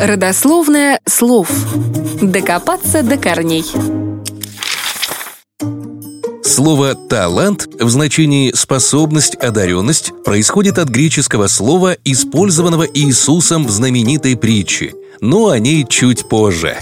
Родословное слов. Докопаться до корней. Слово «талант» в значении «способность», «одаренность» происходит от греческого слова, использованного Иисусом в знаменитой притче, но о ней чуть позже.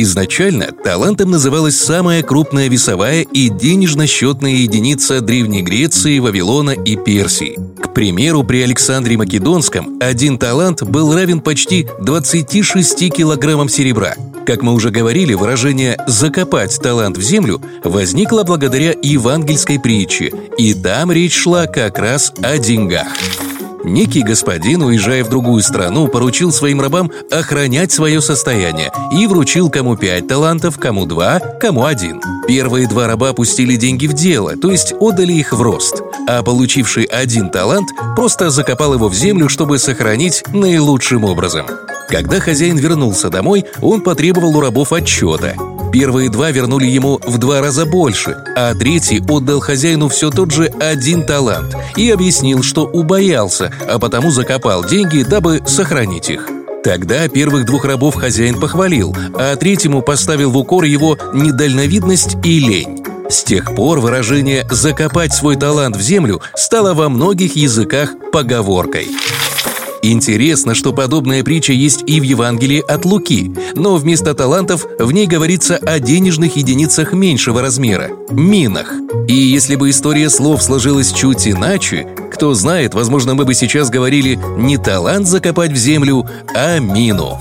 Изначально талантом называлась самая крупная весовая и денежно-счетная единица Древней Греции, Вавилона и Персии. К примеру, при Александре Македонском один талант был равен почти 26 килограммам серебра. Как мы уже говорили, выражение «закопать талант в землю» возникло благодаря евангельской притче, и там речь шла как раз о деньгах. Некий господин, уезжая в другую страну, поручил своим рабам охранять свое состояние и вручил кому пять талантов, кому два, кому один. Первые два раба пустили деньги в дело, то есть отдали их в рост, а получивший один талант просто закопал его в землю, чтобы сохранить наилучшим образом. Когда хозяин вернулся домой, он потребовал у рабов отчета. Первые два вернули ему в два раза больше, а третий отдал хозяину все тот же один талант и объяснил, что убоялся, а потому закопал деньги, дабы сохранить их. Тогда первых двух рабов хозяин похвалил, а третьему поставил в укор его недальновидность и лень. С тех пор выражение «закопать свой талант в землю» стало во многих языках поговоркой. Интересно, что подобная притча есть и в Евангелии от Луки, но вместо талантов в ней говорится о денежных единицах меньшего размера – минах. И если бы история слов сложилась чуть иначе, кто знает, возможно, мы бы сейчас говорили не талант закопать в землю, а мину.